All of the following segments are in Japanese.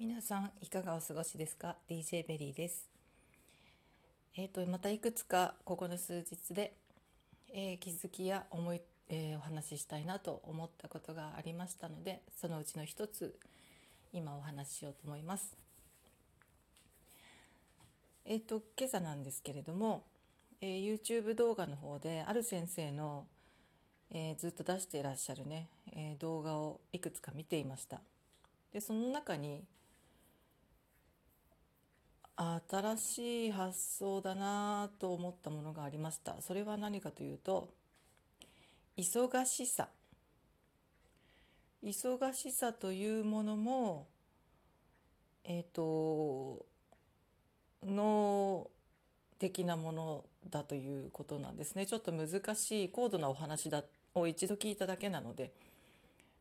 皆さんいかがお過ごしですか？DJ ベリーです。えっ、とまたいくつかここの数日で、えー気づきや思い、えーお話ししたいなと思ったことがありましたのでそのうちの一つ今お話ししようと思います。えっ、と今朝なんですけれども、えー YouTube 動画の方である先生の、えーずっと出していらっしゃるね、えー動画をいくつか見ていました。でその中に新しい発想だなと思ったものがありました。それは何かというと忙しさ。忙しさというものもえっ、と脳的なものだということなんですね。ちょっと難しい高度なお話だを一度聞いただけなので。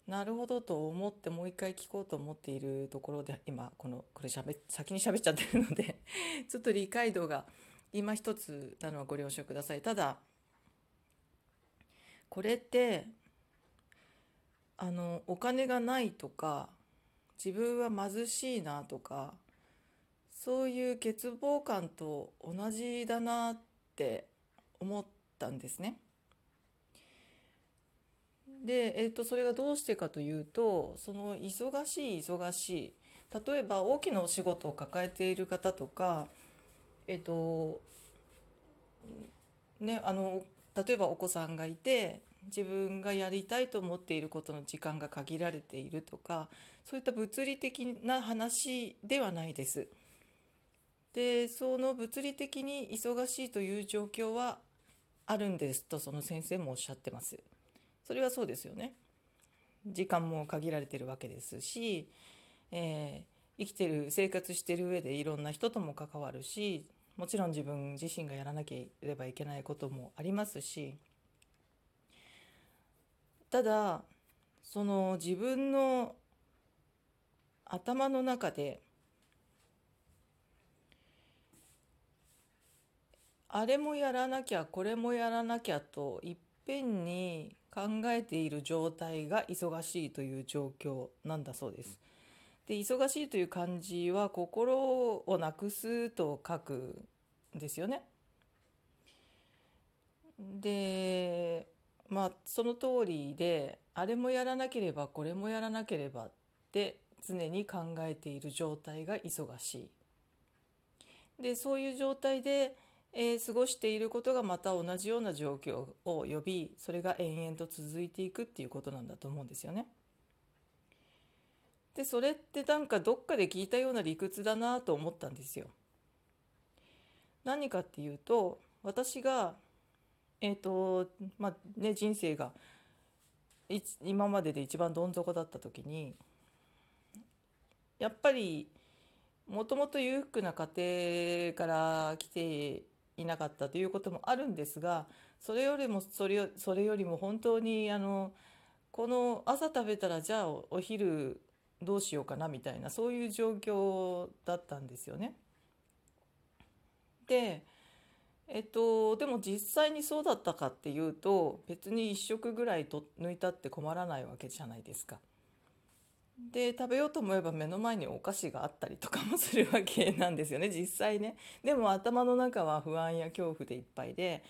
なるほどと思ってもう一回聞こうと思っているところで今このこれしゃべ先に喋っちゃってるので ちょっと理解度が今一つなのはご了承くださいただこれってあのお金がないとか自分は貧しいなとかそういう欠乏感と同じだなって思ったんですね。で、えっと、それがどうしてかというとその忙しい忙しい例えば大きなお仕事を抱えている方とかえっとねあの例えばお子さんがいて自分がやりたいと思っていることの時間が限られているとかそういった物理的な話ではないです。でその物理的に忙しいという状況はあるんですとその先生もおっしゃってます。それはそうですよね。時間も限られてるわけですし、えー生きてる生活してる上でいろんな人とも関わるしもちろん自分自身がやらなければいけないこともありますしただその自分の頭の中であれもやらなきゃこれもやらなきゃといっぺんに考えている状態が忙しいという状況なんだそうです。で忙しいという漢字は心をなくすと書くんですよね。でまあその通りであれもやらなければこれもやらなければって常に考えている状態が忙しい。でそういう状態で、えー過ごしていることがまた同じような状況を呼びそれが延々と続いていくっていうことなんだと思うんですよね。でそれってなんかどっかで聞いたような理屈だなと思ったんですよ。何かっていうと私がえっ、とまあね人生が今までで一番どん底だった時にやっぱりもともと裕福な家庭から来ていなかったということもあるんですがそれよりもそれよそれよりも本当にあのこの朝食べたらじゃあおお昼どうしようかなみたいなそういう状況だったんですよね。でえっとでも実際にそうだったかっていうと別に1食ぐらいと抜いたって困らないわけじゃないですか。で食べようと思えば目の前にお菓子があったりとかもするわけなんですよね実際ね。でも頭の中は不安や恐怖でいっぱいで、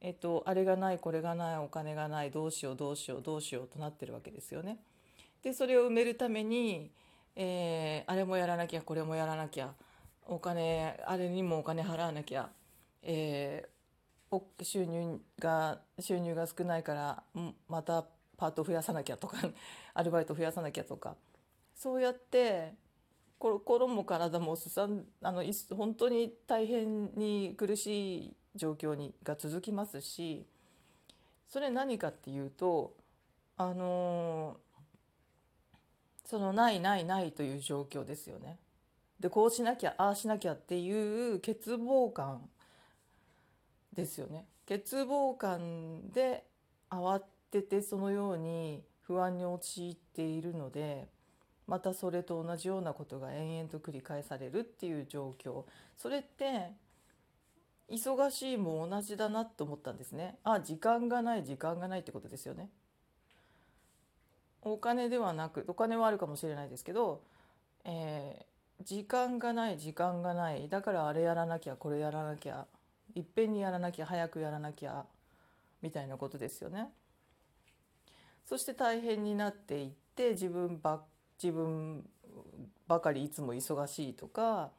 えっと、あれがないこれがないお金がないどうしようどうしようどうしようとなってるわけですよね。でそれを埋めるために、えーあれもやらなきゃこれもやらなきゃお金あれにもお金払わなきゃ、えー収入が収入が少ないからんまたパート増やさなきゃとかアルバイト増やさなきゃとかそうやって心も体もすさんあの本当に大変に苦しい状況にが続きますしそれ何かっていうとあのそのないないないという状況ですよね。でこうしなきゃああしなきゃっていう欠乏感ですよね。欠乏感で慌ててそのように不安に陥っているのでまたそれと同じようなことが延々と繰り返されるっていう状況それって忙しいも同じだなと思ったんですね。あ時間がない時間がないってことですよね。お金ではなくお金はあるかもしれないですけどえー、時間がない時間がないだからあれやらなきゃこれやらなきゃいっぺんにやらなきゃ早くやらなきゃみたいなことですよね。そして大変になっていって自分ば自分ばかりいつも忙しいとか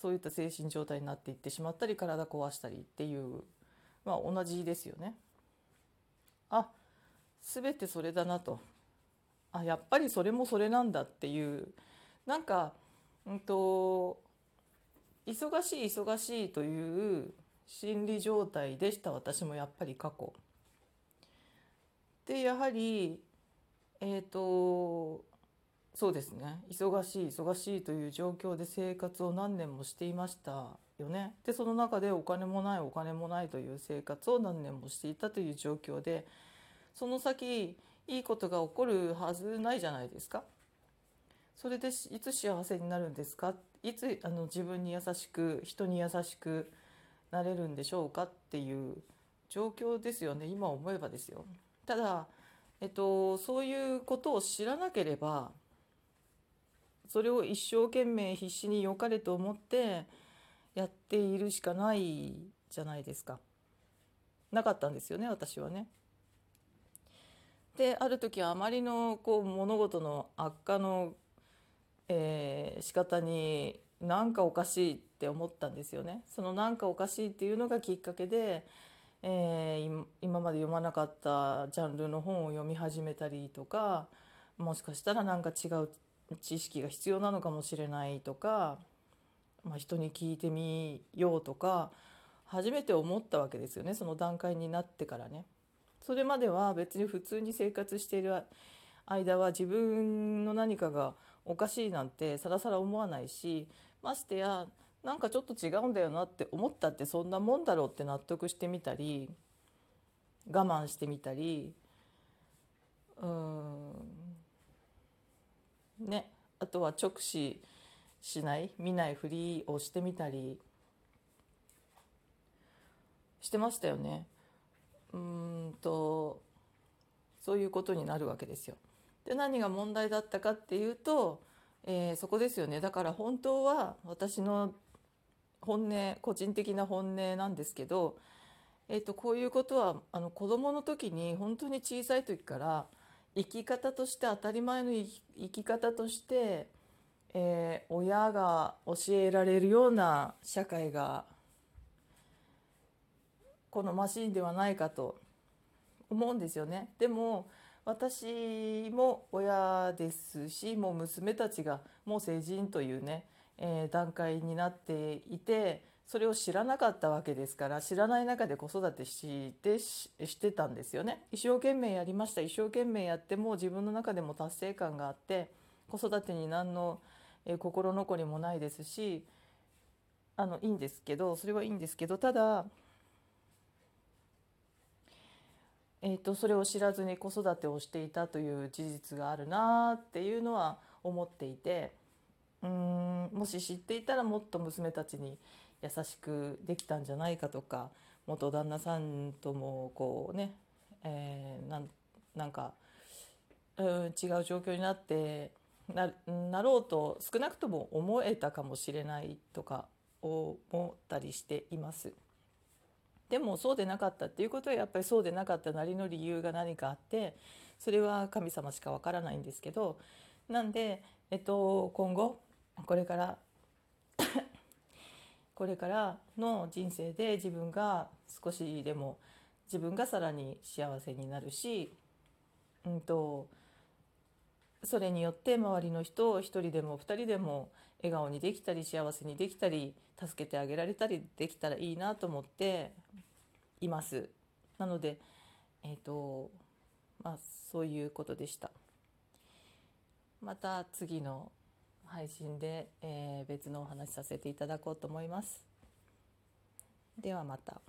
そういった精神状態になっていってしまったり体壊したりっていうまあ同じですよね。あ全てそれだなとあやっぱりそれもそれなんだっていうなんか、うんと、忙しい忙しいという心理状態でした私もやっぱり過去。でやはりえっ、ー、とそうですね忙しい忙しいという状況で生活を何年もしていましたよね。でその中でお金もないお金もないという生活を何年もしていたという状況でその先いいことが起こるはずないじゃないですか。それでいつ幸せになるんですか？いつあの自分に優しく人に優しくなれるんでしょうか？っていう状況ですよね今思えばですよ。ただ、えっと、そういうことを知らなければそれを一生懸命必死に良かれと思ってやっているしかないじゃないですか。なかったんですよね私はね。である時あまりのこう物事の悪化の、えー、仕方に何かおかしいって思ったんですよね。その何かおかしいっていうのがきっかけで、えー、今まで読まなかったジャンルの本を読み始めたりとかもしかしたら何か違う知識が必要なのかもしれないとか、まあ、人に聞いてみようとか初めて思ったわけですよねその段階になってからね。それまでは別に普通に生活している間は自分の何かがおかしいなんてさらさら思わないしましてやなんかちょっと違うんだよなって思ったってそんなもんだろうって納得してみたり我慢してみたりうんねあとは直視しない見ないふりをしてみたりしてましたよね。うんとそういうことになるわけですよ。で何が問題だったかっていうと、えー、そこですよねだから本当は私の本音個人的な本音なんですけど、えーと、こういうことはあの子どもの時に本当に小さい時から生き方として当たり前の生き方として、えー、親が教えられるような社会がこのマシンではないかと思うんですよね。でも私も親ですしもう娘たちがもう成人というね、えー、段階になっていてそれを知らなかったわけですから知らない中で子育てしてしてたんですよね。一生懸命やりました。一生懸命やっても自分の中でも達成感があって子育てに何の、心残りもないですしあのいいんですけどそれはいいんですけどただえーと、それを知らずに子育てをしていたという事実があるなっていうのは思っていてうんもし知っていたらもっと娘たちに優しくできたんじゃないかとか元旦那さんともこうね、えー、なんなんかうん違う状況になってななろうと少なくとも思えたかもしれないとか思ったりしています。でもそうでなかったっていうことはやっぱりそうでなかったなりの理由が何かあってそれは神様しかわからないんですけどなんで、えっと、今後これからこれからの人生で自分が少しでも自分がさらに幸せになるし、うんと、それによって周りの人を一人でも二人でも笑顔にできたり幸せにできたり助けてあげられたりできたらいいなと思っています。なので、え、ー、と、まあそういうことでした。また次の配信で、えー、別のお話しさせていただこうと思います。ではまた。